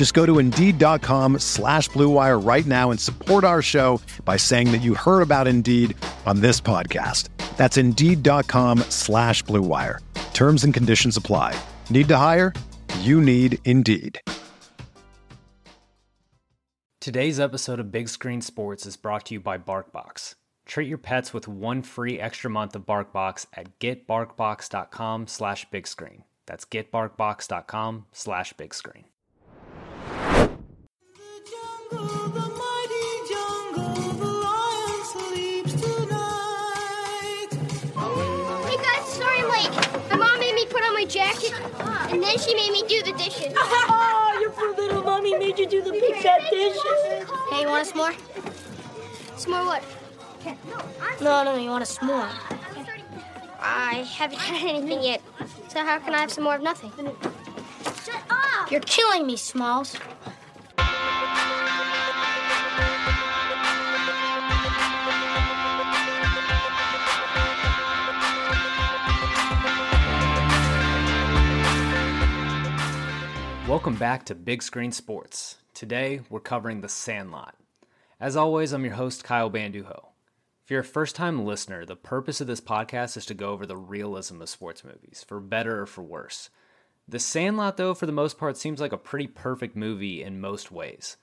Just go to Indeed.com slash BlueWire right now and support our show by saying that you heard about Indeed on this podcast. That's Indeed.com slash BlueWire. Terms and conditions apply. Need to hire? You need Indeed. Today's episode of Big Screen Sports is brought to you by BarkBox. Treat your pets with one free extra month of BarkBox at getbarkbox.com slash bigscreen. That's getbarkbox.com slash bigscreen. Jacket, and then she made me do the dishes. Oh, your poor little mommy made you do the big fat dishes. Hey, you want some more? Some more what? No, no, you want a s'more. I haven't had anything yet. So how can I have some more of nothing? Shut up! You're killing me, Smalls. Welcome back to Big Screen Sports. Today, we're covering The Sandlot. As always, I'm your host, Kyle Banduho. If you're a first time listener, the purpose of this podcast is to go over the realism of sports movies, for better or for worse. The Sandlot, though, for the most part, seems like a pretty perfect movie in most ways.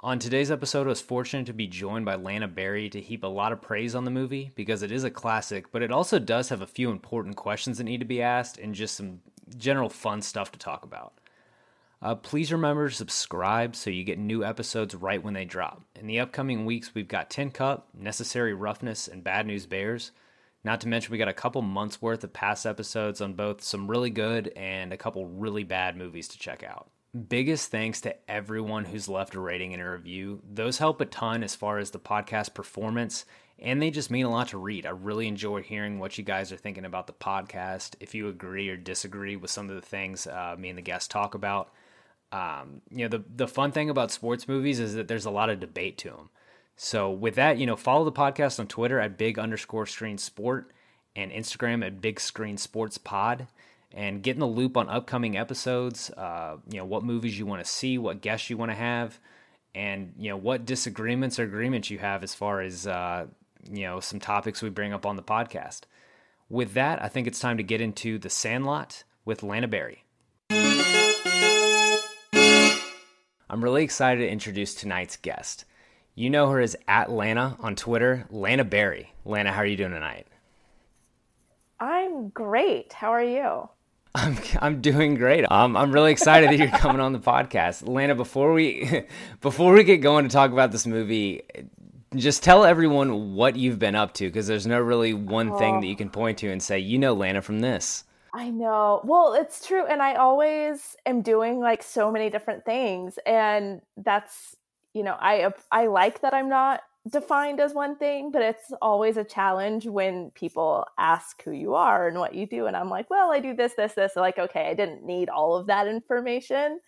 On today's episode, I was fortunate to be joined by Lana Berry to heap a lot of praise on the movie because it is a classic, but it also does have a few important questions that need to be asked and just some general fun stuff to talk about. Uh, please remember to subscribe so you get new episodes right when they drop. In the upcoming weeks, we've got Tin Cup, Necessary Roughness, and Bad News Bears. Not to mention, we got a couple months worth of past episodes on both some really good and a couple really bad movies to check out. Biggest thanks to everyone who's left a rating and a review. Those help a ton as far as the podcast performance, and they just mean a lot to read. I really enjoy hearing what you guys are thinking about the podcast. If you agree or disagree with some of the things uh, me and the guests talk about, um, you know, the the fun thing about sports movies is that there's a lot of debate to them. So with that, you know, follow the podcast on Twitter at big underscore screen sport and Instagram at big screen sports pod and get in the loop on upcoming episodes. Uh, you know, what movies you want to see, what guests you want to have, and you know what disagreements or agreements you have as far as uh, you know some topics we bring up on the podcast. With that, I think it's time to get into the Sandlot with Lana Berry. I'm really excited to introduce tonight's guest. You know her as Atlanta on Twitter, Lana Berry. Lana, how are you doing tonight? I'm great. How are you? I'm I'm doing great. Um, I'm really excited that you're coming on the podcast, Lana. Before we before we get going to talk about this movie, just tell everyone what you've been up to because there's no really one thing that you can point to and say you know Lana from this. I know. Well, it's true. And I always am doing like so many different things. And that's, you know, I, I like that I'm not defined as one thing, but it's always a challenge when people ask who you are and what you do. And I'm like, well, I do this, this, this. like, okay, I didn't need all of that information.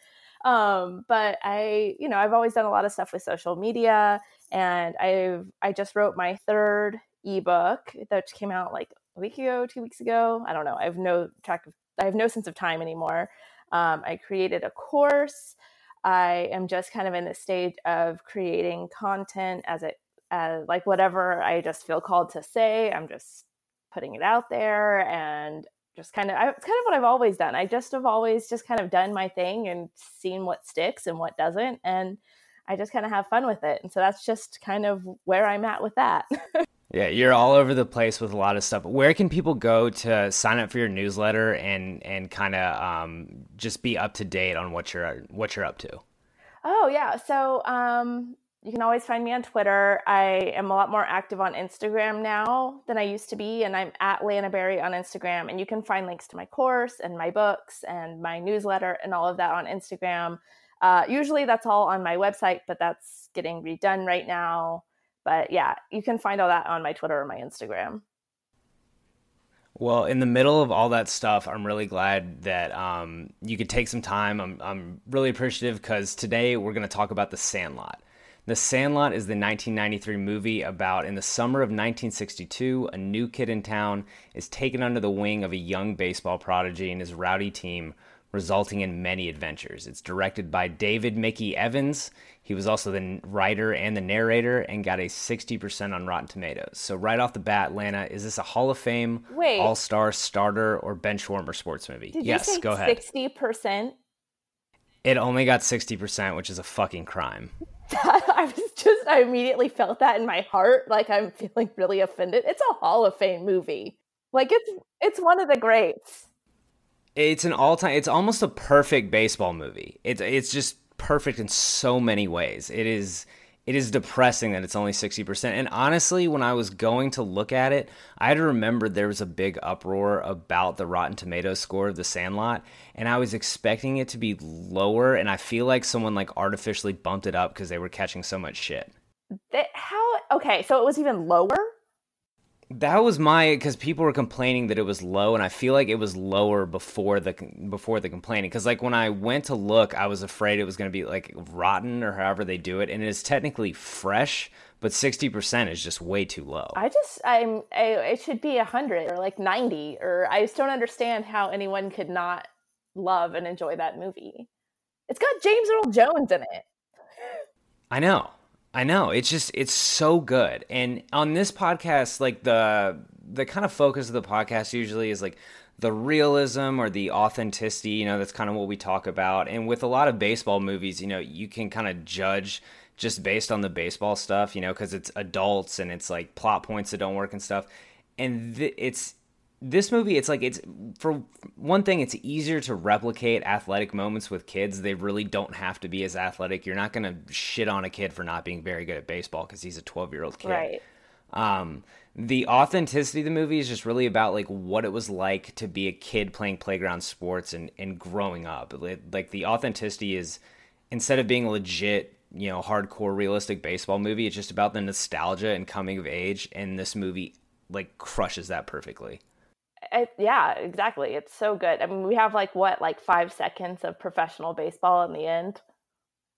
Um, but I, you know, I've always done a lot of stuff with social media and I've, I just wrote my third ebook that came out like a week ago, two weeks ago. I don't know. I have no track of, I have no sense of time anymore. Um, I created a course. I am just kind of in the stage of creating content as it, as like whatever I just feel called to say. I'm just putting it out there and just kind of, I, it's kind of what I've always done. I just have always just kind of done my thing and seen what sticks and what doesn't. And I just kind of have fun with it. And so that's just kind of where I'm at with that. Yeah, you're all over the place with a lot of stuff. Where can people go to sign up for your newsletter and and kind of um, just be up to date on what you're what you're up to? Oh yeah, so um, you can always find me on Twitter. I am a lot more active on Instagram now than I used to be, and I'm at Lana Berry on Instagram. And you can find links to my course and my books and my newsletter and all of that on Instagram. Uh, usually that's all on my website, but that's getting redone right now. But yeah, you can find all that on my Twitter or my Instagram. Well, in the middle of all that stuff, I'm really glad that um, you could take some time. I'm, I'm really appreciative because today we're going to talk about The Sandlot. The Sandlot is the 1993 movie about in the summer of 1962, a new kid in town is taken under the wing of a young baseball prodigy and his rowdy team resulting in many adventures. It's directed by David Mickey Evans. He was also the writer and the narrator and got a 60% on Rotten Tomatoes. So, right off the bat, Lana, is this a Hall of Fame, All Star, starter, or bench warmer sports movie? Did yes, go ahead. 60%? It only got 60%, which is a fucking crime. I was just, I immediately felt that in my heart. Like, I'm feeling really offended. It's a Hall of Fame movie. Like, it's, it's one of the greats. It's an all time. It's almost a perfect baseball movie. It's it's just perfect in so many ways. It is it is depressing that it's only 60%. And honestly, when I was going to look at it, I had remembered there was a big uproar about the Rotten Tomatoes score of The Sandlot, and I was expecting it to be lower, and I feel like someone like artificially bumped it up because they were catching so much shit. That, how okay, so it was even lower? That was my because people were complaining that it was low, and I feel like it was lower before the before the complaining. Because like when I went to look, I was afraid it was going to be like rotten or however they do it, and it is technically fresh, but sixty percent is just way too low. I just I'm I, it should be hundred or like ninety, or I just don't understand how anyone could not love and enjoy that movie. It's got James Earl Jones in it. I know. I know. It's just it's so good. And on this podcast, like the the kind of focus of the podcast usually is like the realism or the authenticity, you know, that's kind of what we talk about. And with a lot of baseball movies, you know, you can kind of judge just based on the baseball stuff, you know, cuz it's adults and it's like plot points that don't work and stuff. And th- it's this movie it's like it's for one thing it's easier to replicate athletic moments with kids. They really don't have to be as athletic. You're not going to shit on a kid for not being very good at baseball because he's a 12 year old kid. Right. Um, the authenticity of the movie is just really about like what it was like to be a kid playing playground sports and, and growing up. Like the authenticity is instead of being legit you know hardcore realistic baseball movie it's just about the nostalgia and coming of age and this movie like crushes that perfectly yeah, exactly. It's so good. I mean, we have like what, like five seconds of professional baseball in the end,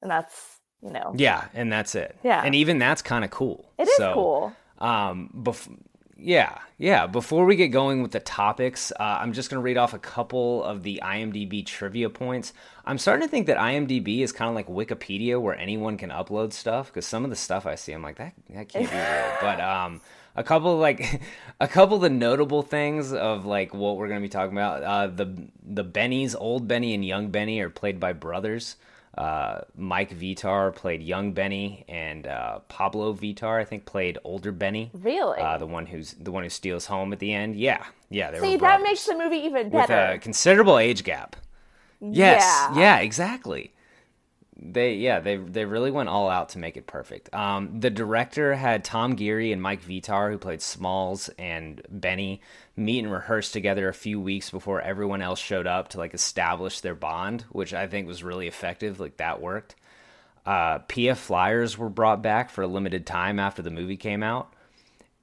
and that's you know. Yeah, and that's it. Yeah, and even that's kind of cool. It is so, cool. Um, bef- yeah, yeah. Before we get going with the topics, uh, I'm just going to read off a couple of the IMDb trivia points. I'm starting to think that IMDb is kind of like Wikipedia, where anyone can upload stuff. Because some of the stuff I see, I'm like, that that can't be real. But um, a couple like a couple of the notable things of like what we're gonna be talking about. Uh, the the Bennies, old Benny and young Benny, are played by brothers. Uh, Mike Vitar played young Benny, and uh, Pablo Vitar, I think, played older Benny. Really? Uh, the one who's the one who steals home at the end. Yeah, yeah. They See, that makes the movie even better. With a considerable age gap. Yes. Yeah, yeah exactly they yeah they they really went all out to make it perfect. Um, the director had Tom Guiry and Mike Vitar, who played Smalls and Benny, meet and rehearse together a few weeks before everyone else showed up to like establish their bond, which I think was really effective. Like that worked. Uh, PF Flyers were brought back for a limited time after the movie came out,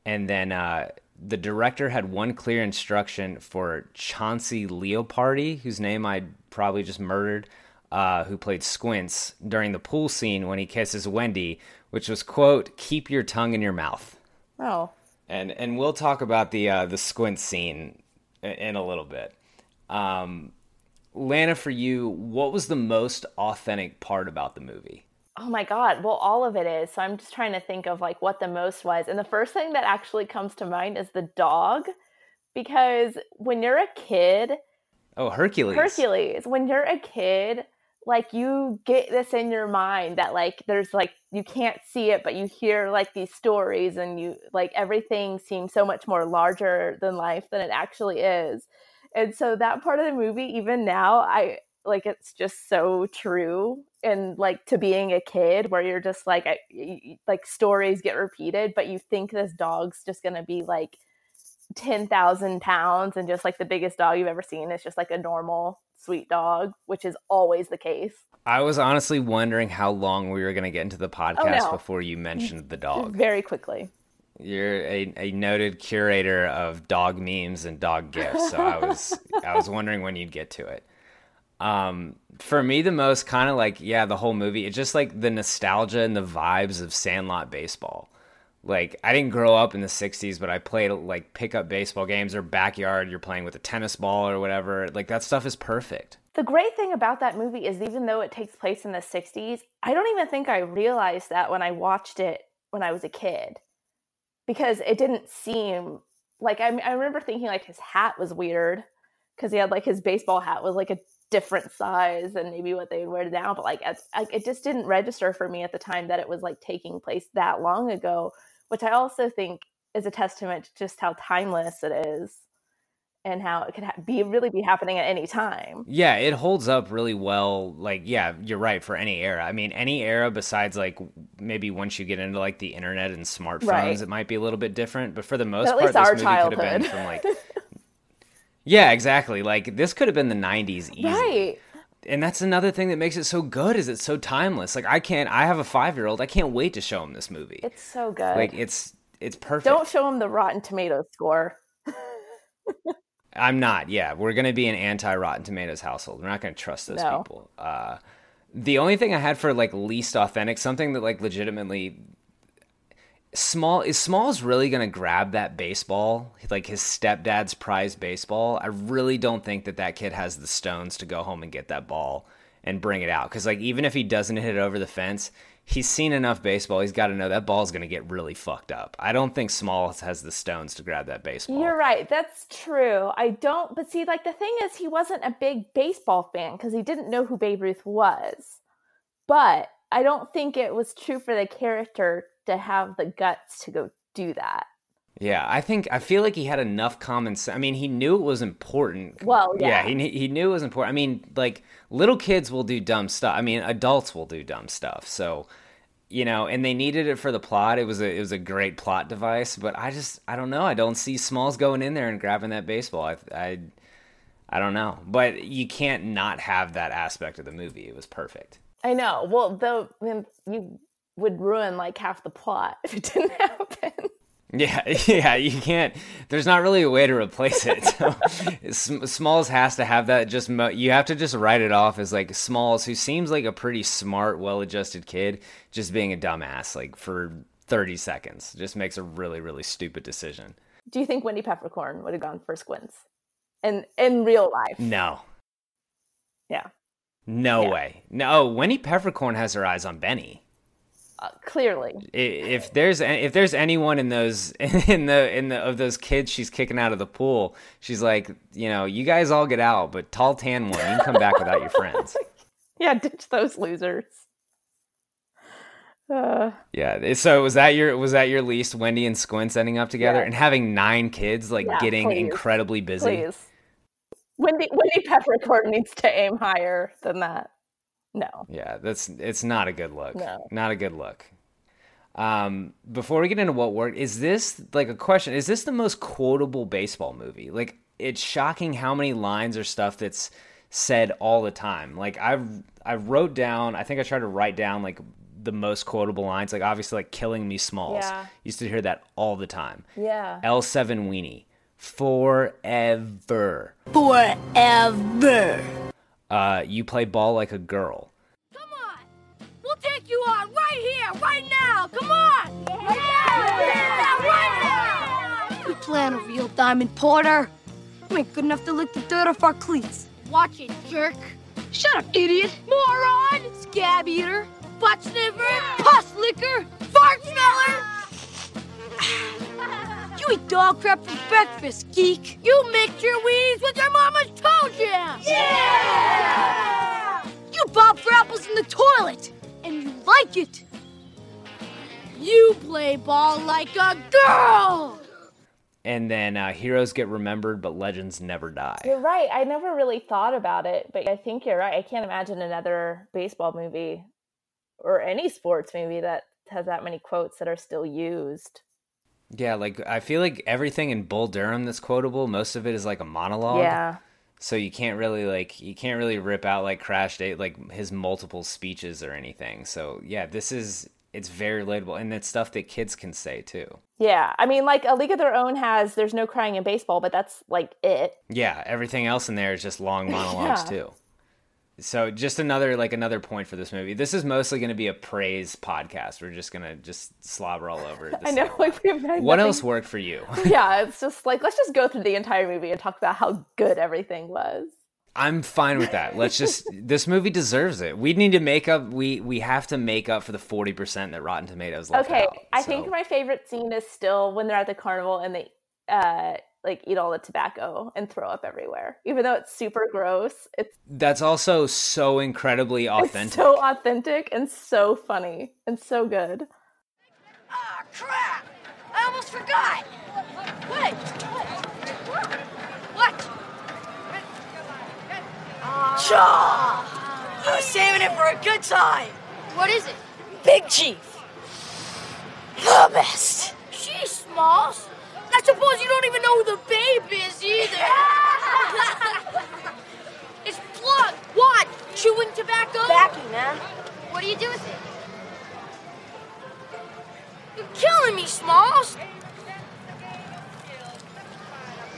and then uh, the director had one clear instruction for Chauncey Leopardi, whose name I probably just murdered uh, who played Squints during the pool scene when he kisses Wendy, which was quote, "Keep your tongue in your mouth." Oh. And and we'll talk about the uh, the Squint scene in a little bit. Um, Lana, for you, what was the most authentic part about the movie? Oh my god! Well, all of it is. So I'm just trying to think of like what the most was, and the first thing that actually comes to mind is the dog, because when you're a kid. Oh, Hercules. Hercules. When you're a kid, like you get this in your mind that like there's like you can't see it but you hear like these stories and you like everything seems so much more larger than life than it actually is. And so that part of the movie even now i like it's just so true and like to being a kid where you're just like I, like stories get repeated but you think this dog's just gonna be like 10,000 pounds and just like the biggest dog you've ever seen is just like a normal sweet dog, which is always the case. I was honestly wondering how long we were going to get into the podcast oh, no. before you mentioned the dog. Very quickly. You're a, a noted curator of dog memes and dog gifs, so I was I was wondering when you'd get to it. Um, for me, the most kind of like yeah, the whole movie. It's just like the nostalgia and the vibes of Sandlot baseball like I didn't grow up in the 60s, but I played like pickup baseball games or backyard, you're playing with a tennis ball or whatever. Like that stuff is perfect. The great thing about that movie is even though it takes place in the 60s, I don't even think I realized that when I watched it when I was a kid. Because it didn't seem like I, I remember thinking like his hat was weird because he had like his baseball hat was like a different size than maybe what they would wear now but like it just didn't register for me at the time that it was like taking place that long ago which I also think is a testament to just how timeless it is and how it could ha- be really be happening at any time. Yeah, it holds up really well. Like, yeah, you're right for any era. I mean, any era besides like maybe once you get into like the internet and smartphones, right. it might be a little bit different. But for the most part, this movie childhood. could have been from like. yeah, exactly. Like this could have been the '90s, easy. right? And that's another thing that makes it so good is it's so timeless. Like I can't. I have a five year old. I can't wait to show him this movie. It's so good. Like it's it's perfect. Don't show him the Rotten Tomatoes score. I'm not. Yeah, we're gonna be an anti Rotten Tomatoes household. We're not gonna trust those no. people. Uh, the only thing I had for like least authentic, something that like legitimately Small is Smalls really gonna grab that baseball, like his stepdad's prize baseball? I really don't think that that kid has the stones to go home and get that ball and bring it out. Because like even if he doesn't hit it over the fence, he's seen enough baseball. He's got to know that ball's gonna get really fucked up. I don't think Smalls has the stones to grab that baseball. You're right. That's true. I don't. But see, like the thing is, he wasn't a big baseball fan because he didn't know who Babe Ruth was. But I don't think it was true for the character to have the guts to go do that. Yeah, I think I feel like he had enough common sense. I mean, he knew it was important. Well, yeah, yeah he he knew it was important. I mean, like little kids will do dumb stuff. I mean, adults will do dumb stuff. So, you know, and they needed it for the plot. It was a it was a great plot device. But I just I don't know. I don't see Smalls going in there and grabbing that baseball. I I I don't know. But you can't not have that aspect of the movie. It was perfect. I know. Well, though you would ruin like half the plot if it didn't happen. Yeah, yeah, you can't. There's not really a way to replace it. So, Smalls has to have that. Just mo- you have to just write it off as like Smalls, who seems like a pretty smart, well-adjusted kid, just being a dumbass like for 30 seconds. Just makes a really, really stupid decision. Do you think Wendy Peppercorn would have gone for Squints, in in real life? No. Yeah. No yeah. way. No, Wendy Peppercorn has her eyes on Benny. Uh, clearly, if there's if there's anyone in those in the in the of those kids she's kicking out of the pool, she's like, you know, you guys all get out, but tall tan one, you can come back without your friends. Yeah, ditch those losers. Uh, yeah. So was that your was that your least Wendy and Squints ending up together yeah. and having nine kids, like yeah, getting please. incredibly busy? Please. Wendy Wendy Peppercorn needs to aim higher than that. No. Yeah, that's it's not a good look. No. Not a good look. Um, before we get into what worked, is this like a question? Is this the most quotable baseball movie? Like, it's shocking how many lines or stuff that's said all the time. Like, I've I wrote down. I think I tried to write down like the most quotable lines. Like, obviously, like "Killing Me Smalls." Yeah. Used to hear that all the time. Yeah. L seven weenie forever. Forever. Uh, you play ball like a girl. Come on, we'll take you on right here, right now. Come on. Yeah. Right now. Right now. We plan a real diamond, Porter. You ain't good enough to lick the dirt off our cleats. Watch it, jerk. Shut up, idiot. Moron. Scab eater. Butt sniffer. Pus licker. Fart smeller. You eat dog crap for breakfast, geek. You mix your weeds with your mama's toe jam. Yeah! You You bob for apples in the toilet, and you like it. You play ball like a girl. And then uh, heroes get remembered, but legends never die. You're right. I never really thought about it, but I think you're right. I can't imagine another baseball movie or any sports movie that has that many quotes that are still used. Yeah, like I feel like everything in Bull Durham that's quotable, most of it is like a monologue. Yeah. So you can't really like you can't really rip out like Crash Davis like his multiple speeches or anything. So yeah, this is it's very relatable and it's stuff that kids can say too. Yeah. I mean like A League of Their Own has there's no crying in baseball, but that's like it. Yeah, everything else in there is just long monologues Yeah. too. So just another like another point for this movie. This is mostly going to be a praise podcast. We're just going to just slobber all over. I know like we've What nothing- else worked for you? yeah, it's just like let's just go through the entire movie and talk about how good everything was. I'm fine with that. Let's just this movie deserves it. We need to make up we we have to make up for the 40% that Rotten Tomatoes left Okay, out. I think my favorite scene is still when they're at the carnival and they uh like eat all the tobacco and throw up everywhere. Even though it's super gross, it's, that's also so incredibly it's authentic. so authentic and so funny and so good. Ah, crap! I almost forgot. wait What? What? Chaw! I was saving it for a good time. What is it? Big Chief. The best. She's Smalls. I suppose you don't even know who the babe is either. it's Plug. What? Chewing tobacco? Backy, man. What do you do with it? You're killing me, Smalls.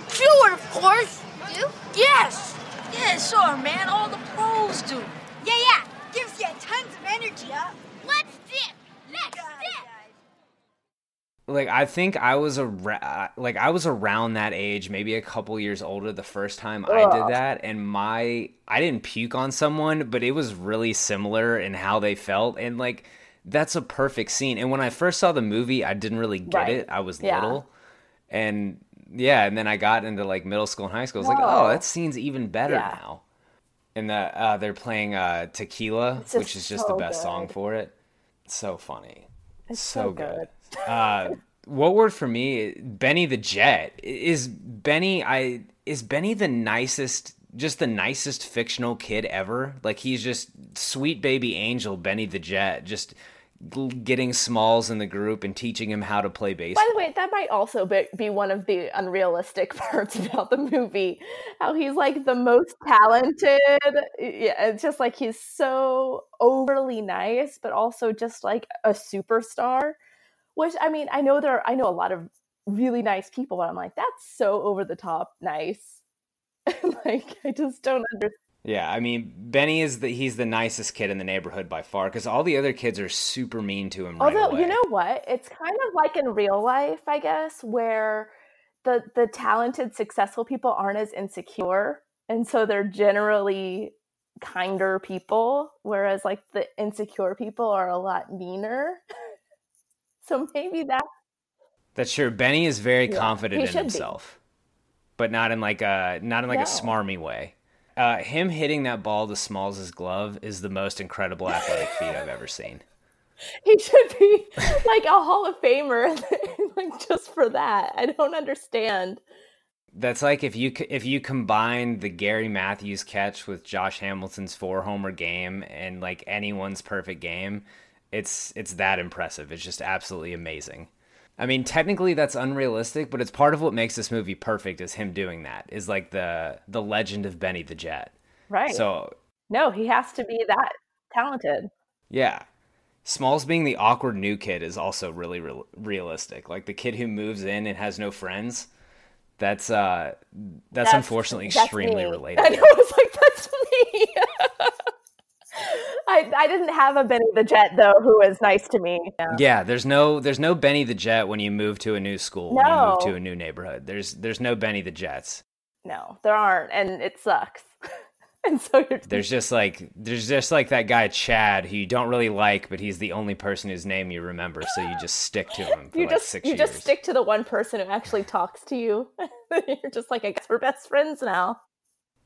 Chew it, of course. You? Yes. Yeah, sure, man. All the pros do. Yeah, yeah. Gives you tons of energy, huh? Let's dip. Let's. Like I think I was a like I was around that age, maybe a couple years older the first time I did that and my I didn't puke on someone, but it was really similar in how they felt and like that's a perfect scene. And when I first saw the movie, I didn't really get Right. it. I was Yeah. little. And yeah, and then I got into like middle school and high school. I was like, "Oh, that scene's even better Yeah. now." And the uh, they're playing uh, Tequila, which is just the so best song for it. It's so funny It's so so, good. good. Uh, what word for me? Benny the Jet is Benny. I is Benny the nicest, just the nicest fictional kid ever. Like he's just sweet baby angel Benny the Jet, just getting Smalls in the group and teaching him how to play baseball. By the way, that might also be, be one of the unrealistic parts about the movie. How he's like the most talented. Yeah, it's just like he's so overly nice, but also just like a superstar. Which I mean, I know there. Are, I know a lot of really nice people, but I'm like, that's so over the top nice. like I just don't understand. Yeah, I mean Benny is the he's the nicest kid in the neighborhood by far because all the other kids are super mean to him. Right Although away. you know what, it's kind of like in real life, I guess, where the the talented, successful people aren't as insecure, and so they're generally kinder people, whereas like the insecure people are a lot meaner. so maybe that That's true. Benny is very Yeah, confident in should be. himself, but not in like a not in like a smarmy way. Uh, him hitting that ball to Smalls' glove is the most incredible athletic feat I've ever seen. he should be like a Hall of Famer, like just for that. I don't understand. That's like if you if you combine the Gary Matthews catch with Josh Hamilton's four homer game and like anyone's perfect game, it's it's that impressive. It's just absolutely amazing. I mean, technically that's unrealistic, but it's part of what makes this movie perfect is him doing that. Is like the the legend of Benny the Jet. Right? So no, he has to be that talented. Yeah. Smalls being the awkward new kid is also really real- realistic. Like the kid who moves in and has no friends. That's uh that's, unfortunately that's extremely me. relatable. I know, it's like that's. I I didn't have a Benny the Jet though, who was nice to me. Yeah. Yeah, there's no there's no Benny the Jet when you move to a new school, when you move No. to a new neighborhood. There's there's no Benny the Jets. No, there aren't, and it sucks. and so you're There's just like there's just like that guy Chad who you don't really like, but he's the only person whose name you remember, so you just stick to him for you like just six you years. just stick to the one person who actually talks to you. you're just like, I guess we're best friends now.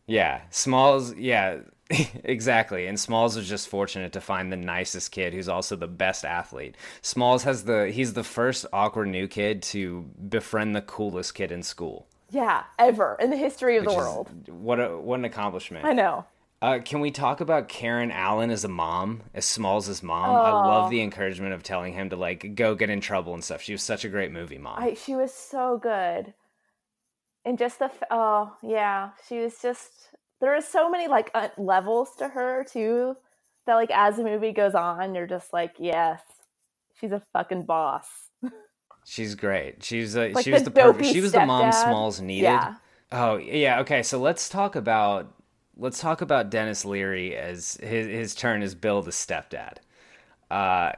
Yeah, Smalls. Yeah, exactly. And Smalls was just fortunate to find the nicest kid who's also the best athlete. Smalls has the he's the first awkward new kid to befriend the coolest kid in school. Yeah, ever in the history of which the world. What a what an accomplishment. I know. Uh, can we talk about Karen Allen as a mom, as Smalls' as mom? I love Oh. the encouragement of telling him to like go get in trouble and stuff. She was such a great movie mom. I, she was so good. And just the oh yeah, she was just there are so many like uh, levels to her too that like as the movie goes on, you're just like yes, she's a fucking boss. She's great. She's uh, Like she was the perfect. She was the mom. Smalls needed. Yeah. Oh yeah. Okay. So let's talk about let's talk about Denis Leary as his his turn as Bill the stepdad. Uh,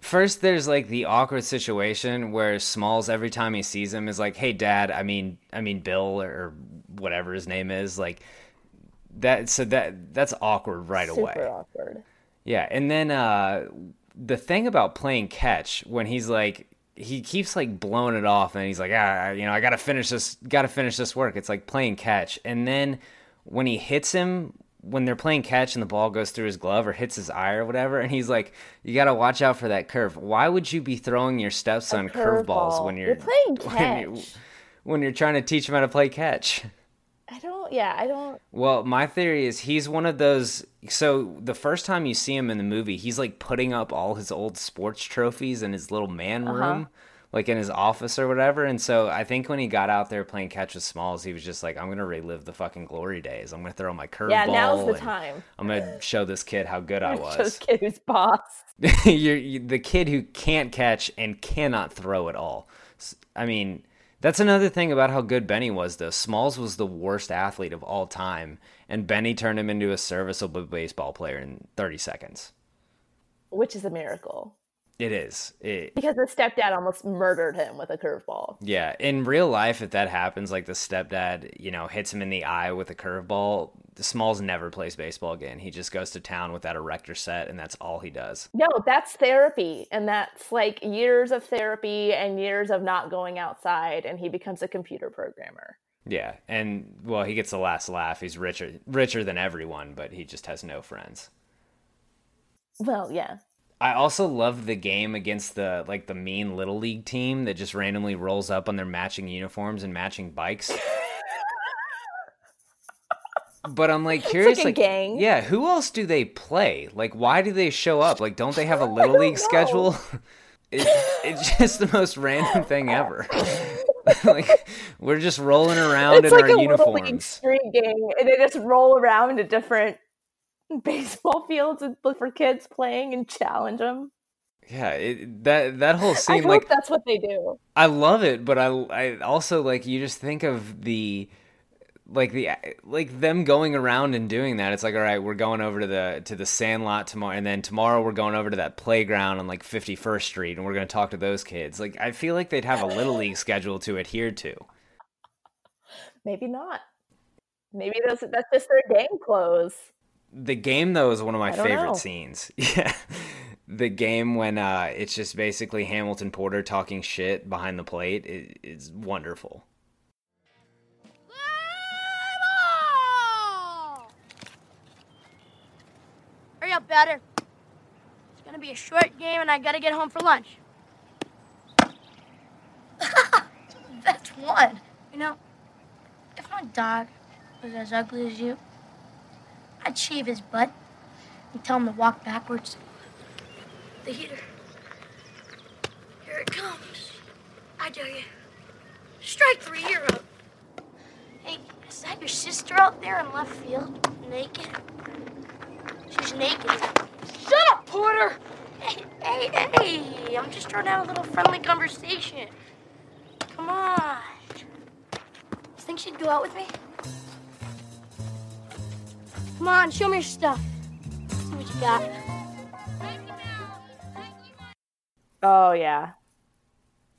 first, there's like the awkward situation where Smalls every time he sees him is like, "Hey, Dad. I mean, I mean Bill or whatever his name is." Like that. So that that's awkward right Super away. awkward. Yeah, and then uh, the thing about playing catch when he's like he keeps like blowing it off and he's like ah you know I gotta finish this gotta finish this work. It's like playing catch, and then when he hits him when they're playing catch and the ball goes through his glove or hits his eye or whatever, and he's like you gotta watch out for that curve. Why would you be throwing your stepson curveballs curveball. when you're You're playing when you're, catch. when you're trying to teach him how to play catch? I don't. Yeah, I don't. Well, my theory is he's one of those. So the first time you see him in the movie, he's like putting up all his old sports trophies in his little man Uh-huh. room, like in his office or whatever. And so I think when he got out there playing catch with Smalls, he was just like, "I'm gonna relive the fucking glory days. I'm gonna throw my curveball. Yeah, now's the time. I'm gonna show this kid how good I was. kid who's boss. you're, you the kid who can't catch and cannot throw at all. I mean, that's another thing about how good Benny was, though. Smalls was the worst athlete of all time, and Benny turned him into a serviceable baseball player in 30 seconds. which is a miracle It is. It, because the stepdad almost murdered him with a curveball. yeah, in real life, if that happens, like the stepdad, you know, hits him in the eye with a curveball, Smalls never plays baseball again. He just goes to town with that erector set, and that's all he does. No, that's therapy, and that's like years of therapy and years of not going outside, and he becomes a computer programmer. Yeah, and well, he gets the last laugh. He's richer, richer than everyone, but he just has no friends. Well, yeah, I also love the game against the like the mean little league team that just randomly rolls up on their matching uniforms and matching bikes. But I'm like curious, a like, gang. yeah, who else do they play? Like, why do they show up? Like, don't they have a little league know. schedule? It, it's just the most random thing ever. like, we're just rolling around it's in like our a little league street game, and they just roll around to different baseball fields and look for kids playing and challenge them. Yeah, it, that that whole I scene, hope like, that's what they do. I love it, but I I also like you just think of the like the like them going around and doing that. It's like all right, we're going over to the to the Sandlot tomorrow, and then tomorrow we're going over to that playground on like Fifty First Street, and we're going to talk to those kids. Like I feel like they'd have a little league schedule to adhere to. Maybe not. Maybe that's that's just their game clothes. The game though is one of my favorite know. scenes. Yeah. The game when uh, it's just basically Hamilton Porter talking shit behind the plate it, is wonderful. Up, batter. It's gonna be a short game, and I gotta get home for lunch. That's one. You know, if my dog was as ugly as you, I'd shave his butt and tell him to walk backwards. The heater. Here it comes. I dare you. Strike three, you're up. Hey, is that your sister out there in left field? Naked? She's naked. Shut up, Porter! Hey, hey, hey! I'm just trying to have a little friendly conversation. Come on. You think she'd go out with me? Come on, show me your stuff. See what you got. Oh yeah,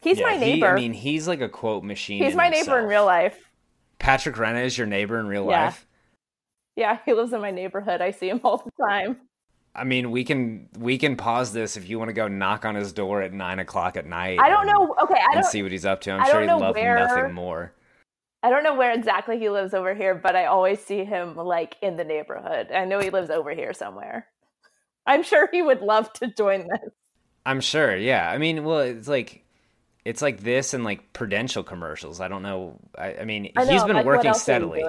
he's Yeah, my he- neighbor. I mean, he's like a quote machine. he's in my neighbor in real life. Patrick Renna is your neighbor in real Yeah. life. Yeah, he lives in my neighborhood. I see him all the time. I mean, we can we can pause this if you want to go knock on his door at nine o'clock at night. I don't and- know. Okay, I and don't. see what he's up to. I'm I sure he'd love where- nothing more. I don't know where exactly he lives over here, but I always see him like in the neighborhood. I know he lives over here somewhere. I'm sure he would love to join this. I'm sure. Yeah. I mean, well, it's like it's like this and like Prudential commercials. I don't know. I, I mean, I know, he's been like, working steadily.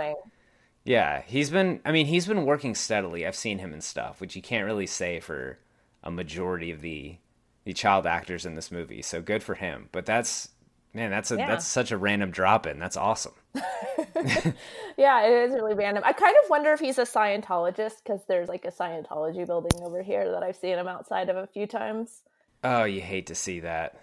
Yeah, he's been. I mean, he's been working steadily. I've seen him and stuff, which you can't really say for a majority of the the child actors in this movie. So good for him. But that's man, that's a Yeah. that's such a random drop in. That's awesome. Yeah, it is really random. I kind of wonder if he's a Scientologist because there's like a Scientology building over here that I've seen him outside of a few times. Oh, you hate to see that.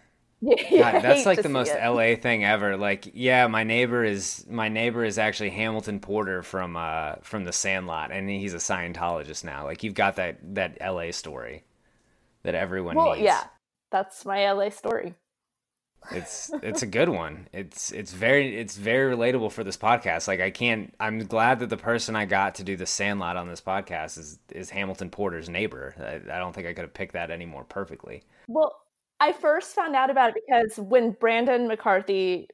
Yeah, God, that's like the most it. LA thing ever. Like, yeah, my neighbor is my neighbor is actually Hamilton Porter from uh from The Sandlot, and he's a Scientologist now. Like, you've got that that LA story that everyone Well, needs. yeah, that's my LA story. It's it's a good one. It's it's very it's very relatable for this podcast. Like I can't. I'm glad that the person I got to do the Sandlot on this podcast is is Hamilton Porter's neighbor. I, I don't think I could have picked that any more perfectly. Well, I first found out about it because when Brandon McCarthy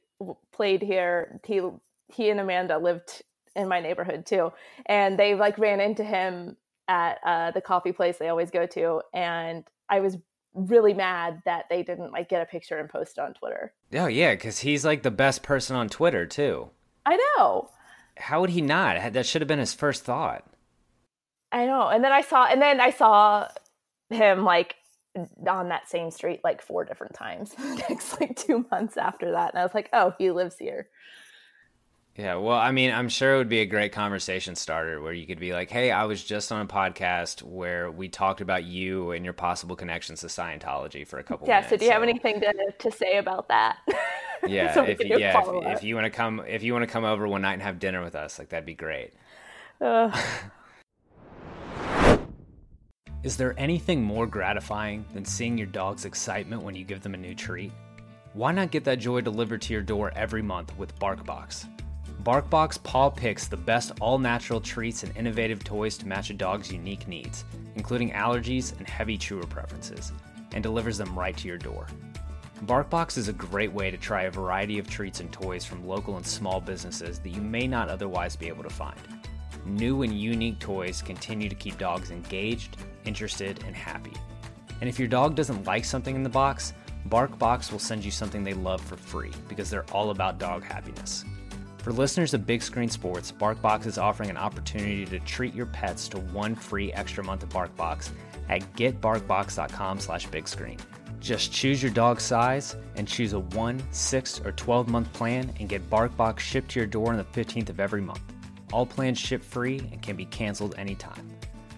played here, he he and Amanda lived in my neighborhood too, and they like ran into him at uh, the coffee place they always go to, and I was really mad that they didn't like get a picture and post it on Twitter. Oh yeah, because he's like the best person on Twitter too. I know. How would he not? That should have been his first thought. I know. And then I saw and then I saw him like on that same street like four different times next like two months after that. And I was like, oh, he lives here. Yeah, well, I mean, I'm sure it would be a great conversation starter where you could be like, "Hey, I was just on a podcast where we talked about you and your possible connections to Scientology for a couple Yeah, minutes." so do you have anything to, to say about that? Yeah, So if you, yeah, if, if you want to come, if you want to come over one night and have dinner with us, like that'd be great. Ugh. Is there anything more gratifying than seeing your dog's excitement when you give them a new treat? Why not get that joy delivered to your door every month with BarkBox? BarkBox paw picks the best all natural treats and innovative toys to match a dog's unique needs, including allergies and heavy chewer preferences, and delivers them right to your door. BarkBox is a great way to try a variety of treats and toys from local and small businesses that you may not otherwise be able to find. New and unique toys continue to keep dogs engaged, interested, and happy. And if your dog doesn't like something in the box, BarkBox will send you something they love for free because they're all about dog happiness. For listeners of Big Screen Sports, BarkBox is offering an opportunity to treat your pets to one free extra month of BarkBox at getbarkbox.com/bigscreen. Just choose your dog size and choose a 1, 6, or 12 month plan and get BarkBox shipped to your door on the 15th of every month. All plans ship free and can be canceled anytime.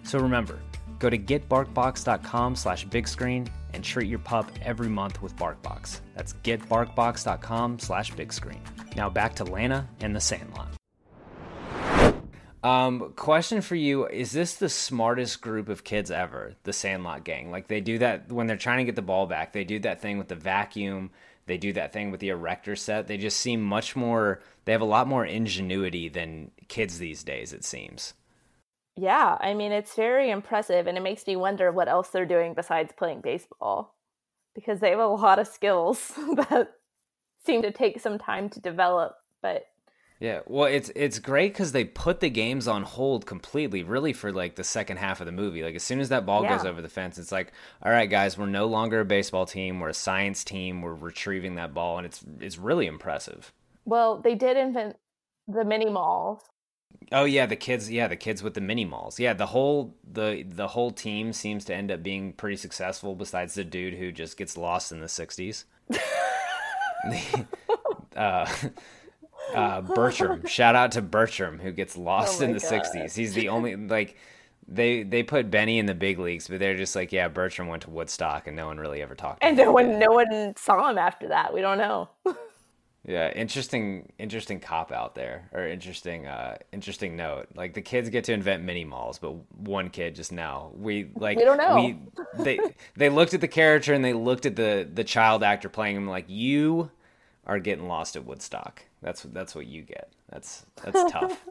So remember, go to getbarkbox.com slash bigscreen and treat your pup every month with BarkBox. That's getbarkbox.com slash bigscreen. Now back to Lana and the Sandlot. Um, question for you: Is this the smartest group of kids ever? The Sandlot gang, like they do that when they're trying to get the ball back. They do that thing with the vacuum. They do that thing with the erector set. They just seem much more. They have a lot more ingenuity than kids these days. It seems. Yeah, I mean, it's very impressive, and it makes me wonder what else they're doing besides playing baseball because they have a lot of skills that seem to take some time to develop. But Yeah, well, it's it's great because they put the games on hold completely, really, for like the second half of the movie. Like as soon as that ball goes over the fence, it's like, all right, guys, we're no longer a baseball team. We're a science team. We're retrieving that ball, and it's it's really impressive. well, they did invent the mini malls. Oh yeah, the kids. Yeah, the kids with the mini malls. Yeah, the whole the the whole team seems to end up being pretty successful. Besides the dude who just gets lost in the '60s. uh, uh, Bertram. Shout out to Bertram who gets lost Oh in the God. '60s. He's the only like they they put Benny in the big leagues, but they're just like, yeah, Bertram went to Woodstock, and no one really ever talked. to And him no one, no one saw him after that. We don't know. Yeah, interesting, interesting cop out there, or interesting, uh, interesting note. Like the kids get to invent mini malls, but one kid just now we like We don't know. We they they looked at the character and they looked at the the child actor playing him like you are getting lost at Woodstock. That's that's what you get. That's that's tough.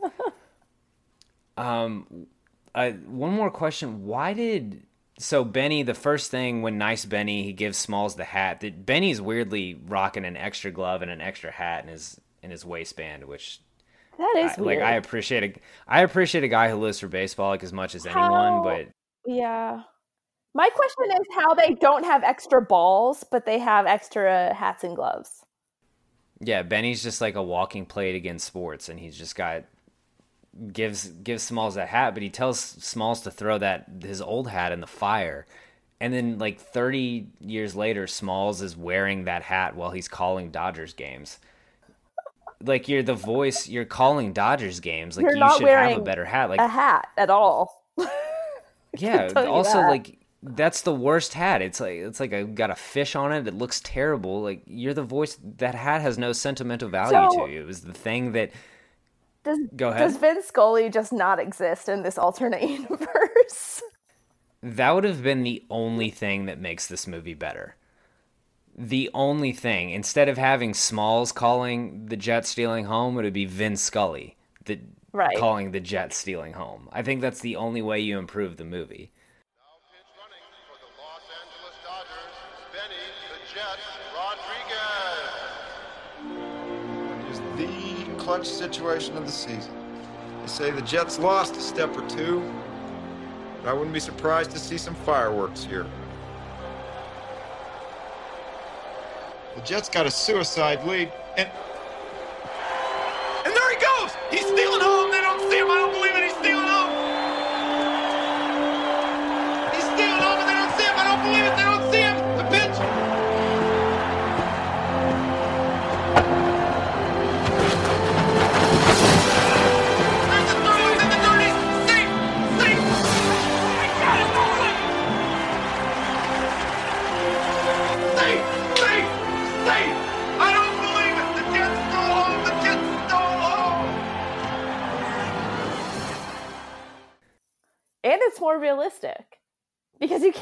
um, I, one more question: Why did so Benny? The first thing when Nice Benny he gives Smalls the hat. That Benny's weirdly rocking an extra glove and an extra hat in his in his waistband, which That is I, weird. like I appreciate a I appreciate a guy who lives for baseball like as much as anyone, How- but yeah. My question is how they don't have extra balls, but they have extra hats and gloves. yeah, Benny's just like a walking plate against sports, and he's just got gives gives Smalls that hat, but he tells Smalls to throw that his old hat in the fire. And then like 30 years later Smalls is wearing that hat while he's calling Dodgers games. Like you're the voice, you're calling Dodgers games. Like You're you should have a better hat. Like a hat at all. yeah, also that. like that's the worst hat. It's like it's like a got a fish on it. It looks terrible. Like you're the voice. That hat has no sentimental value So- to you. It was the thing that Does Go ahead. Does Vin Scully just not exist in this alternate universe? that would have been the only thing that makes this movie better. The only thing, instead of having Smalls calling the jet stealing home, it would be Vin Scully the Right. calling the jet stealing home. I think that's the only way you improve the movie. Clutch situation of the season. They say the Jets lost a step or two, but I wouldn't be surprised to see some fireworks here. The Jets got a suicide lead, and and there he goes! He's stealing home. They don't see him. I don't believe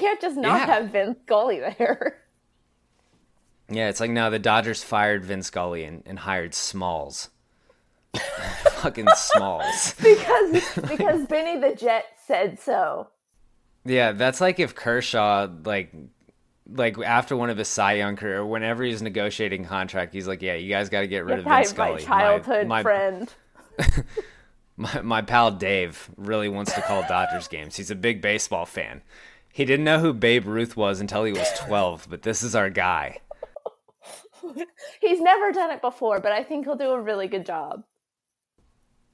can't just not Yeah. have Vin Scully there. Yeah, it's like no, the Dodgers fired Vince Scully and, and hired Smalls. Fucking Smalls. because because Benny the Jet said so. Yeah, that's like if Kershaw like like after one of his Cy Young career, whenever he's negotiating contract, he's like, "Yeah, you guys got to get rid You're of Vince my Scully." childhood my, friend. My, my pal Dave really wants to call Dodgers games. He's a big baseball fan. He didn't know who Babe Ruth was until he was 12, but this is our guy. He's never done it before, but I think he'll do a really good job.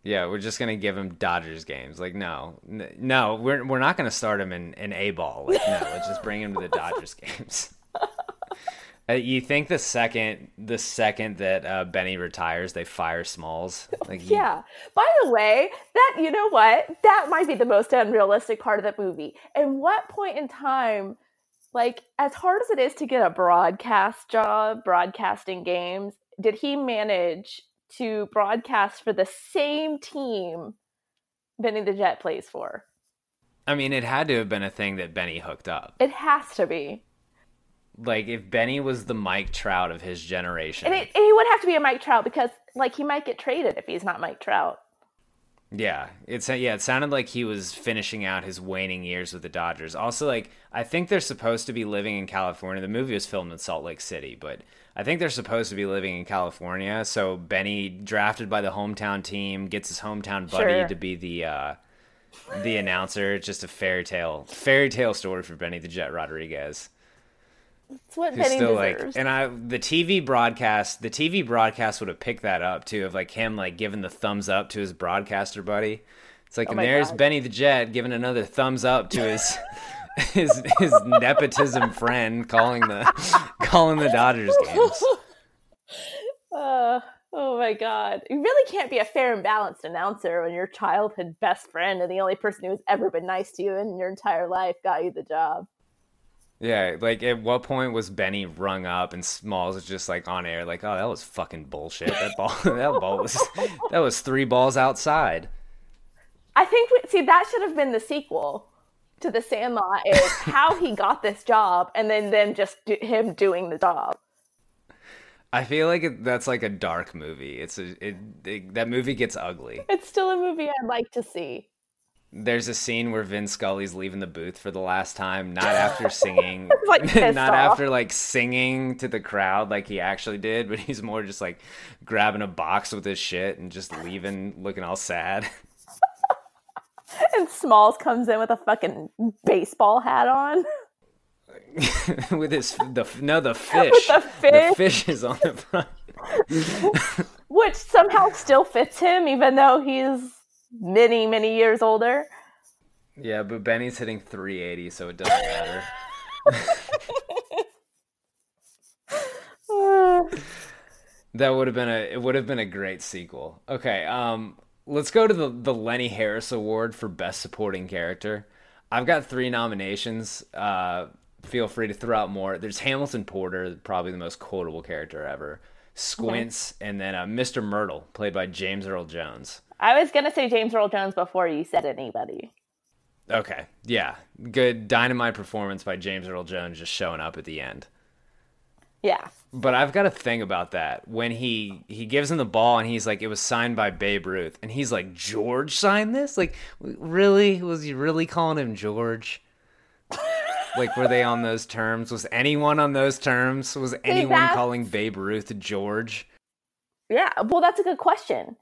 Yeah, we're just gonna give him Dodgers games. Like, no, n- no, we're we're not gonna start him in in A ball. Like, no, let's just bring him to the Dodgers games. Uh, you think the second the second that uh, Benny retires, they fire Smalls? Like, you- Yeah. By the way, that you know what? That might be the most unrealistic part of the movie. And what point in time, like as hard as it is to get a broadcast job, broadcasting games, did he manage to broadcast for the same team Benny the Jet plays for? I mean, it had to have been a thing that Benny hooked up. It has to be. Like, if Benny was the Mike Trout of his generation, And, it, and he would have to be a Mike Trout because like he might get traded if he's not Mike Trout. Yeah, it's yeah. It sounded like he was finishing out his waning years with the Dodgers. Also, like I think they're supposed to be living in California. The movie was filmed in Salt Lake City, but I think they're supposed to be living in California. So Benny, drafted by the hometown team, gets his hometown buddy Sure. to be the uh, the announcer. It's just a fairy tale, fairy tale story for Benny the Jet Rodriguez It's what Benny still deserves. like and i the tv broadcast the tv broadcast would have picked that up too of like him like giving the thumbs up to his broadcaster buddy it's like Oh and there's God. benny the jet giving another thumbs up to his his his nepotism friend calling the calling the dodgers games Uh, oh my god. You really can't be a fair and balanced announcer when your childhood best friend and the only person who's ever been nice to you in your entire life got you the job. Yeah like at what point was benny rung up and smalls was just like on air like oh that was fucking bullshit that ball that ball was that was three balls outside I think we, see that should have been the sequel to The Sandlot is how he got this job and then then just do, him doing the job. I feel like it, that's like a dark movie. It's a it, it that movie gets ugly. It's still a movie I'd like to see. There's a scene where Vin Scully's leaving the booth for the last time, not after singing, Like, not off. after like singing to the crowd like he actually did, but he's more just like grabbing a box with his shit and just leaving, looking all sad. And Smalls comes in with a fucking baseball hat on. with his the no the fish. the The fish. fish is on the front. which somehow still fits him, even though he's many, many years older. Yeah, but Benny's hitting 380, so it doesn't matter. That would have been a it would have been a great sequel. Okay, um let's go to the the Lenny Harris Award for Best Supporting Character. I've got 3 nominations. Uh feel free to throw out more. There's Hamilton Porter, probably the most quotable character ever. Squints and then uh, Mr. Mertle, played by James Earl Jones. I was gonna say James Earl Jones before you said anybody. Okay. Yeah. Good dynamite performance by James Earl Jones just showing up at the end. Yeah. But I've got a thing about that. When he he gives him the ball and he's like, it was signed by Babe Ruth, and he's like, George signed this? Like, really? Was he really calling him George? like, were they on those terms? Was anyone on those terms? Was anyone calling Babe Ruth George? Yeah. Well, that's a good question.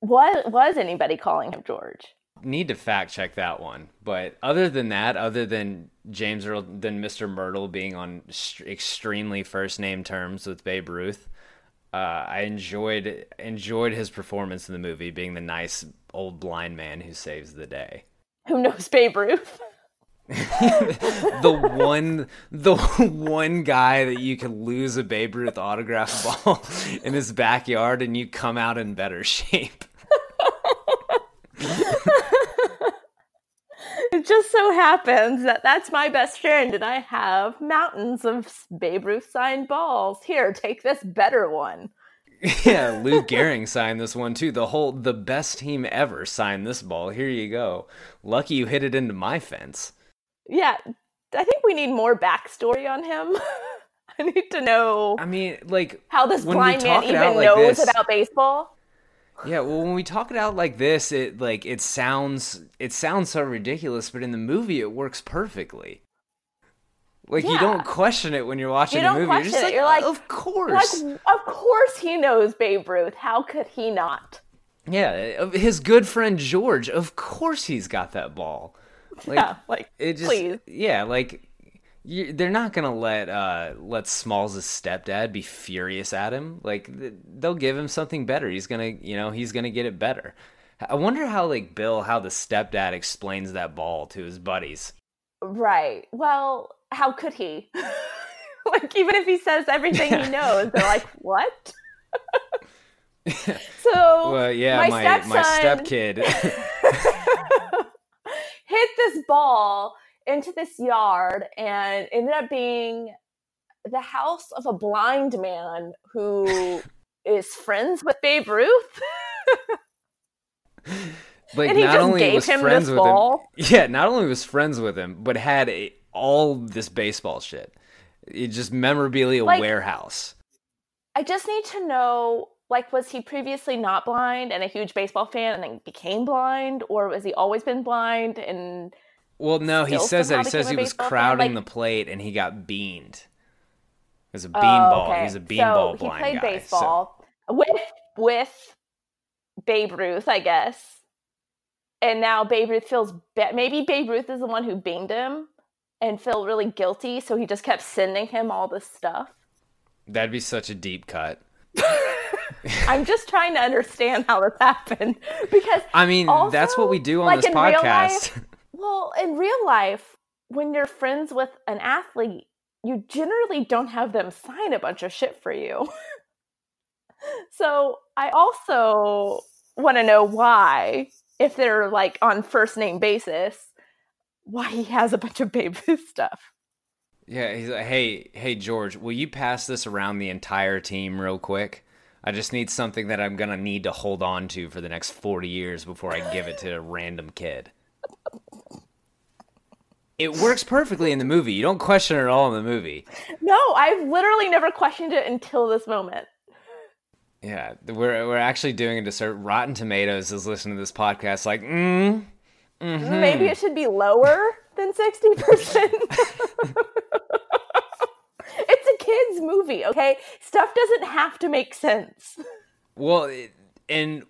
What was anybody calling him George? Need to fact check that one. But other than that, other than James Earl, than Mr. Mertle being on extremely first name terms with Babe Ruth, uh, I enjoyed enjoyed his performance in the movie, being the nice old blind man who saves the day. Who knows Babe Ruth? the one the one guy that you can lose a Babe Ruth autograph ball in his backyard and you come out in better shape. It just so happens that that's my best friend, and I have mountains of Babe Ruth signed balls. Here, take this better one. yeah, Lou Gehrig signed this one too. The whole the best team ever signed this ball. Here you go. Lucky you hit it into my fence. Yeah, I think we need more backstory on him. I need to know I mean, like how this blind man even like knows this- about baseball. Yeah, well, when we talk it out like this, it like it sounds it sounds so ridiculous, but in the movie it works perfectly. Like you don't question it when you're watching You a don't movie. You're just it. like, You're like, of course. Like, of course he knows Babe Ruth. How could he not? yeah, uh, his good friend George. Of course he's got that ball. Like, yeah, like it just please. yeah, like you, they're not gonna let uh let Smalls' stepdad be furious at him. Like th- they'll give him something better. He's gonna you know he's gonna get it better. I wonder how like Bill how the stepdad explains that ball to his buddies. Right. Well, how could he? like even if he says everything he knows, they're like, "What?" so Well, yeah, my, my my, stepkid. hit this ball into this yard and ended up being the house of a blind man who is friends with Babe Ruth. like And he not just only gave was him friends with ball? him. Yeah, not only was friends with him, but had a, all this baseball shit. It just memorabilia Like- warehouse. I just need to know like was he previously not blind and a huge baseball fan and then became blind or was he always been blind and Well, no, he says that. He says he was crowding Like- the plate and he got beaned. It was a Oh, beanball. okay. He's a beanball so blind he played guy. baseball with with Babe Ruth, I guess. And now Babe Ruth feels ba- maybe Babe Ruth is the one who beamed him and felt really guilty, so he just kept sending him all this stuff. That'd be such a deep cut. I'm just trying to understand how this happened because I mean, that's what we do on like, this podcast. life- well, in real life, when you're friends with an athlete, you generally don't have them sign a bunch of shit for you. so I also want to know why, if they're like on first name basis, why he has a bunch of baby stuff. Yeah, he's like, hey, hey, George, will you pass this around the entire team real quick? I just need something that I'm gonna need to hold on to for the next 40 years before I give it to a random kid. It works perfectly in the movie. You don't question it at all in the movie. No, I've literally never questioned it until this moment. Yeah, we're we're actually doing a dessert. Rotten Tomatoes is listening to this podcast, like, mm, Mhm. maybe it should be lower than 60%. it's a kids movie, okay? Stuff doesn't have to make sense. Well, and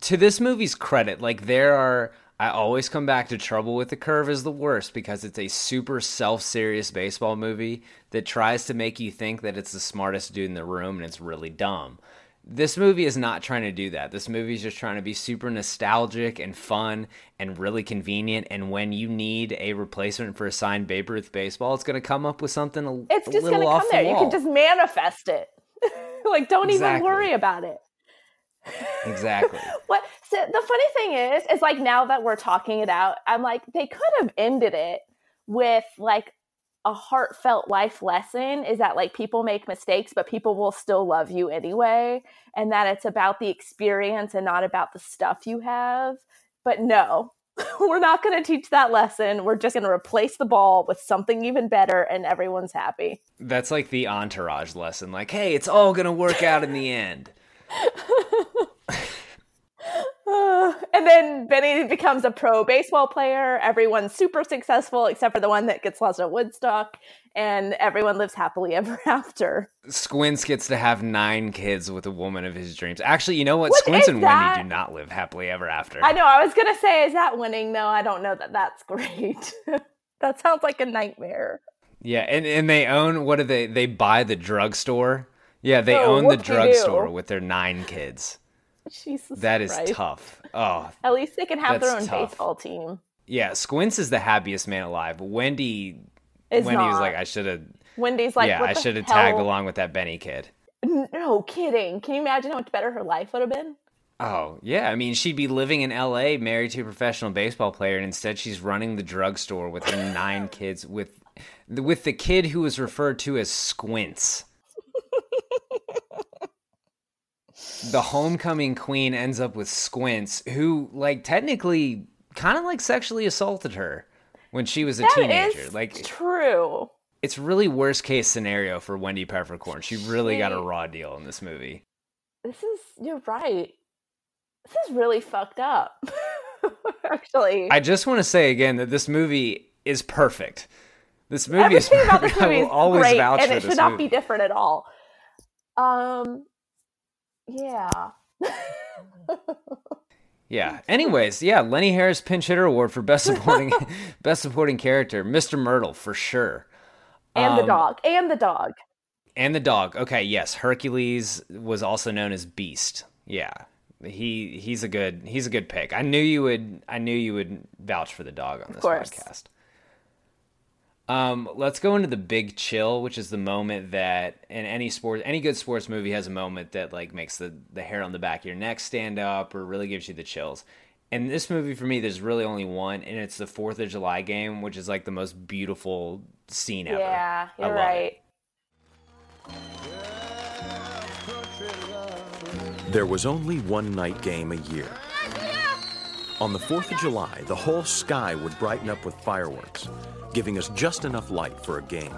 to this movie's credit, like there are I always come back to Trouble with the Curve is the worst because it's a super self-serious baseball movie that tries to make you think that it's the smartest dude in the room and it's really dumb. This movie is not trying to do that. This movie is just trying to be super nostalgic and fun and really convenient. And when you need a replacement for a signed Babe Ruth baseball, it's going to come up with something a, It's a just little going to off come the there. You can just manifest it. like, don't Exactly. even worry about it. Exactly. What so the funny thing is, is like now that we're talking it out, I'm like, they could have ended it with like a heartfelt life lesson is that like people make mistakes, but people will still love you anyway, and that it's about the experience and not about the stuff you have. But no, we're not going to teach that lesson. We're just going to replace the ball with something even better, and everyone's happy. That's like the entourage lesson. Like, hey, it's all gonna work out in the end. And then Benny becomes a pro baseball player. Everyone's super successful except for the one that gets lost at Woodstock, and everyone lives happily ever after. Squints gets to have nine kids with a woman of his dreams. Actually, you know what? What Squints and that? Wendy do not live happily ever after. I know. I was gonna say, is that winning? No, I don't know that. That's great. that sounds like a nightmare. Yeah, and, and they own what do they? They buy the drugstore. Yeah, they Oh, own the drugstore with their nine kids. Jesus, That is Christ. tough. Oh, At least they can have their own tough. baseball team. yeah. Squints is the happiest man alive. Wendy, Is Wendy was like, I should have. Wendy's like, yeah, I should have tagged along with that Benny kid. No kidding. Can you imagine how much better her life would have been? Oh, yeah. I mean, she'd be living in LA, married to a professional baseball player, and instead she's running the drugstore with her nine kids with with the kid who was referred to as Squints. the homecoming queen ends up with Squints, who like technically kind of like sexually assaulted her when she was a That teenager. is Like true. it's really worst case scenario for Wendy Peppercorn. She really got a raw deal in this movie. This is you're right. This is really fucked up. Actually, I just want to say again that this movie is perfect. This movie is everything about perfect. this I movie will is always great, vouch and for it this should not movie. be different at all. Um, yeah. Yeah. Anyways, yeah, Lenny Harris pinch hitter award for best supporting best supporting character, Mr. Mertle for sure. and the Um, dog, and the dog. And the dog. Okay, yes, Hercules was also known as Beast. Yeah. He he's a good he's a good pick. I knew you would I knew you would vouch for the dog on this podcast. Um, let's go into the big chill, which is the moment that in any sport, any good sports movie has a moment that like makes the the hair on the back of your neck stand up or really gives you the chills. And this movie for me, there's really only one, and it's the Fourth of July game, which is like the most beautiful scene ever. Yeah, you're love it. right. There was only one night game a year. On the 4th of July, the whole sky would brighten up with fireworks, giving us just enough light for a game.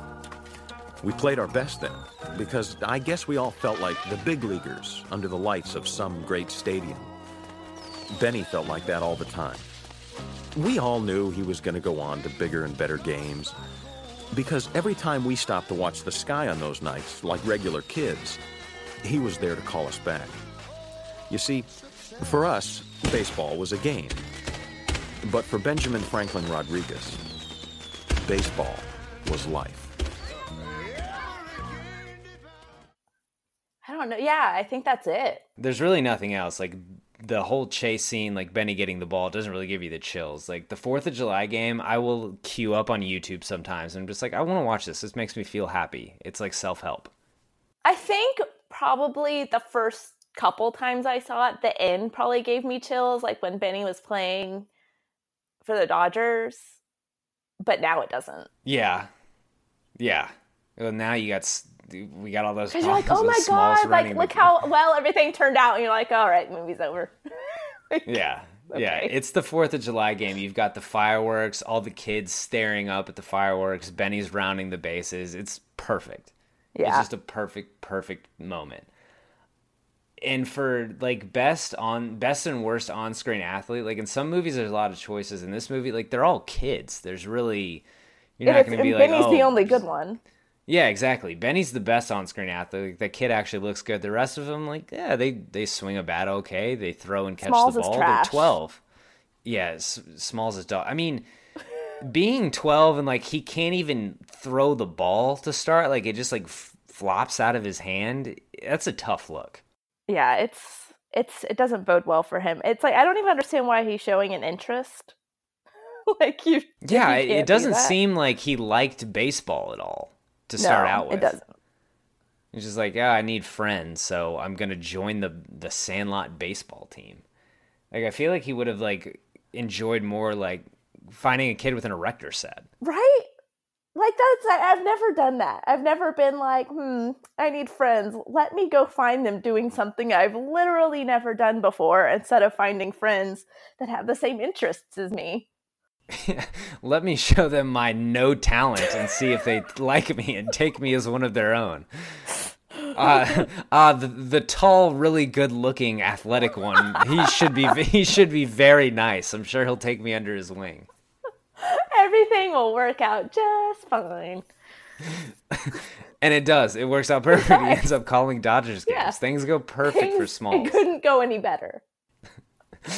We played our best then, because I guess we all felt like the big leaguers under the lights of some great stadium. Benny felt like that all the time. We all knew he was going to go on to bigger and better games, because every time we stopped to watch the sky on those nights, like regular kids, he was there to call us back. You see, for us, baseball was a game. But for Benjamin Franklin Rodriguez, baseball was life. I don't know. Yeah, I think that's it. There's really nothing else. Like the whole chase scene, like Benny getting the ball, doesn't really give you the chills. Like the Fourth of July game, I will queue up on YouTube sometimes, and I'm just like, I want to watch this. This makes me feel happy. It's like self help. I think probably the first couple times I saw it, the end probably gave me chills, like when Benny was playing for the Dodgers. But now it doesn't. Yeah, yeah. Well, now you got we got all those. Because you're like, oh my god, like look how well everything turned out, and you're like, all right, movie's over. Yeah. Yeah, Okay. it's the Fourth of July game. You've got the fireworks, all the kids staring up at the fireworks. Benny's rounding the bases. It's perfect. Yeah. It's just a perfect, perfect moment. And for like best on best and worst on screen athlete, like in some movies there's a lot of choices. In this movie, like they're all kids. There's really you're not going to be like Benny's oh, the only good one. Yeah, exactly. Benny's the best on screen athlete. Like, the kid actually looks good. The rest of them, like, yeah, they they swing a bat okay. They throw and catch Smalls the ball. They're twelve. Yeah, S- Smalls is dog. I mean, being twelve and like he can't even throw the ball to start. Like it just like f- flops out of his hand. That's a tough look. Yeah, it's it's it doesn't bode well for him. It's like I don't even understand why he's showing an interest. like you Yeah, you it, can't do doesn't seem like he liked baseball at all to start No, out with. It doesn't. He's just like, yeah, I need friends, so I'm gonna join the the Sandlot baseball team. Like, I feel like he would have like enjoyed more like finding a kid with an erector set. Right? Like that's I, I've never done that. I've never been like, hmm, I need friends. Let me go find them doing something I've literally never done before instead of finding friends that have the same interests as me. Let me show them my no talent and see if they like me and take me as one of their own. Uh, uh, the the tall, really good looking, athletic one. He should be he should be very nice. I'm sure he'll take me under his wing. Everything will work out just fine. And it does. It works out perfect. He ends up calling Dodgers games. Yeah. Things go perfect for Things- Smalls. It couldn't go any better.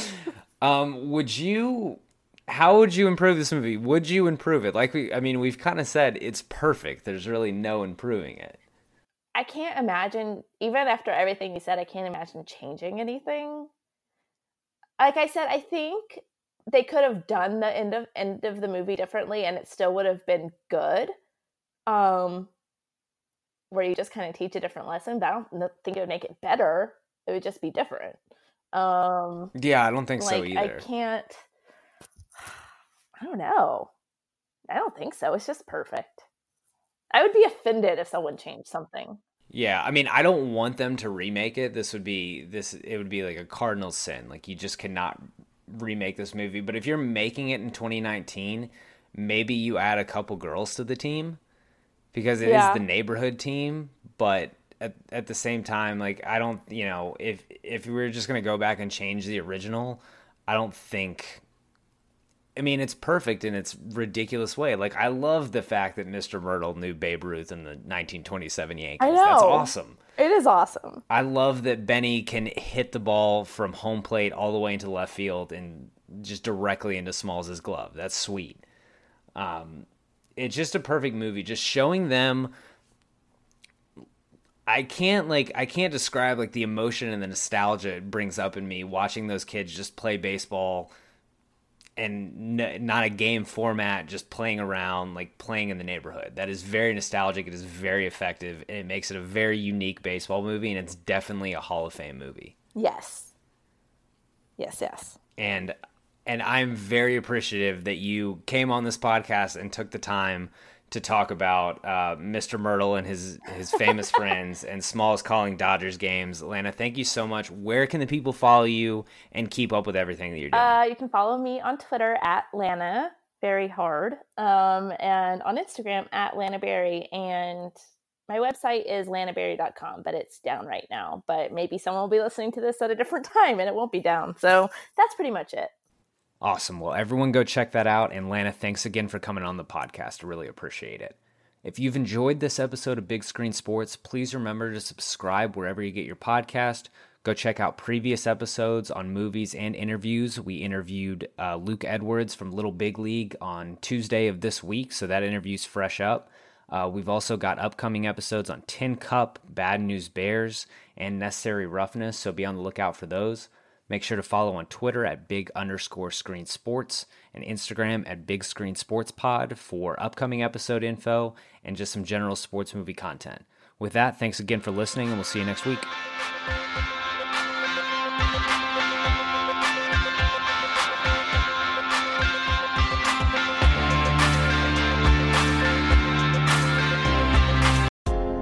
Um, would you? How would you improve this movie? Would you improve it? Like we, I mean, we've kind of said it's perfect. There's really no improving it. I can't imagine, even after everything you said, I can't imagine changing anything. Like I said, I think they could have done the end of end of the movie differently, and it still would have been good. Um, where you just kind of teach a different lesson, but I don't think it would make it better. It would just be different. Um, Yeah, I don't think so like I either. can't. I don't know. I don't think so. It's just perfect. I would be offended if someone changed something. Yeah, I mean, I don't want them to remake it. This would be this. It would be like a cardinal sin. Like you just cannot remake this movie. But if you're making it in 2019, maybe you add a couple girls to the team because it is Yeah. the neighborhood team. But at at the same time, like I don't, you know, if if we were just gonna go back and change the original, I don't think. I mean, it's perfect in its ridiculous way. Like, I love the fact that Mr. Mertle knew Babe Ruth in the 1927 Yankees. I know. That's awesome. It is awesome. I love that Benny can hit the ball from home plate all the way into left field and just directly into Smalls' glove. That's sweet. Um, it's just a perfect movie. Just showing them. I can't like I can't describe like the emotion and the nostalgia it brings up in me watching those kids just play baseball and n- not a game format, just playing around, like playing in the neighborhood. That is very nostalgic. It is very effective, and it makes it a very unique baseball movie, and it's definitely a Hall of Fame movie. Yes. Yes, yes. And and I'm very appreciative that you came on this podcast and took the time to talk about uh, Mr. Mertle and his his famous friends and Smalls calling Dodgers games. Lana, thank you so much. Where can the people follow you and keep up with everything that you're doing? Uh, you can follow me on Twitter at Lana Very Hard, um, and on Instagram at Lana Berry. And my website is lanaberry.com, but it's down right now. But maybe someone will be listening to this at a different time and it won't be down. So that's pretty much it. Awesome. Well, everyone go check that out. And Lana, thanks again for coming on the podcast. I really appreciate it. If you've enjoyed this episode of Big Screen Sports, please remember to subscribe wherever you get your podcast. Go check out previous episodes on movies and interviews. We interviewed uh, Luke Edwards from Little Big League on Tuesday of this week, so that interview's fresh up. Uh, we've also got upcoming episodes on Tin Cup, Bad News Bears, and Necessary Roughness, so be on the lookout for those. Make sure to follow on Twitter at big underscore screen sports and Instagram at big screen sports pod for upcoming episode info and just some general sports movie content. With that, thanks again for listening, and we'll see you next week.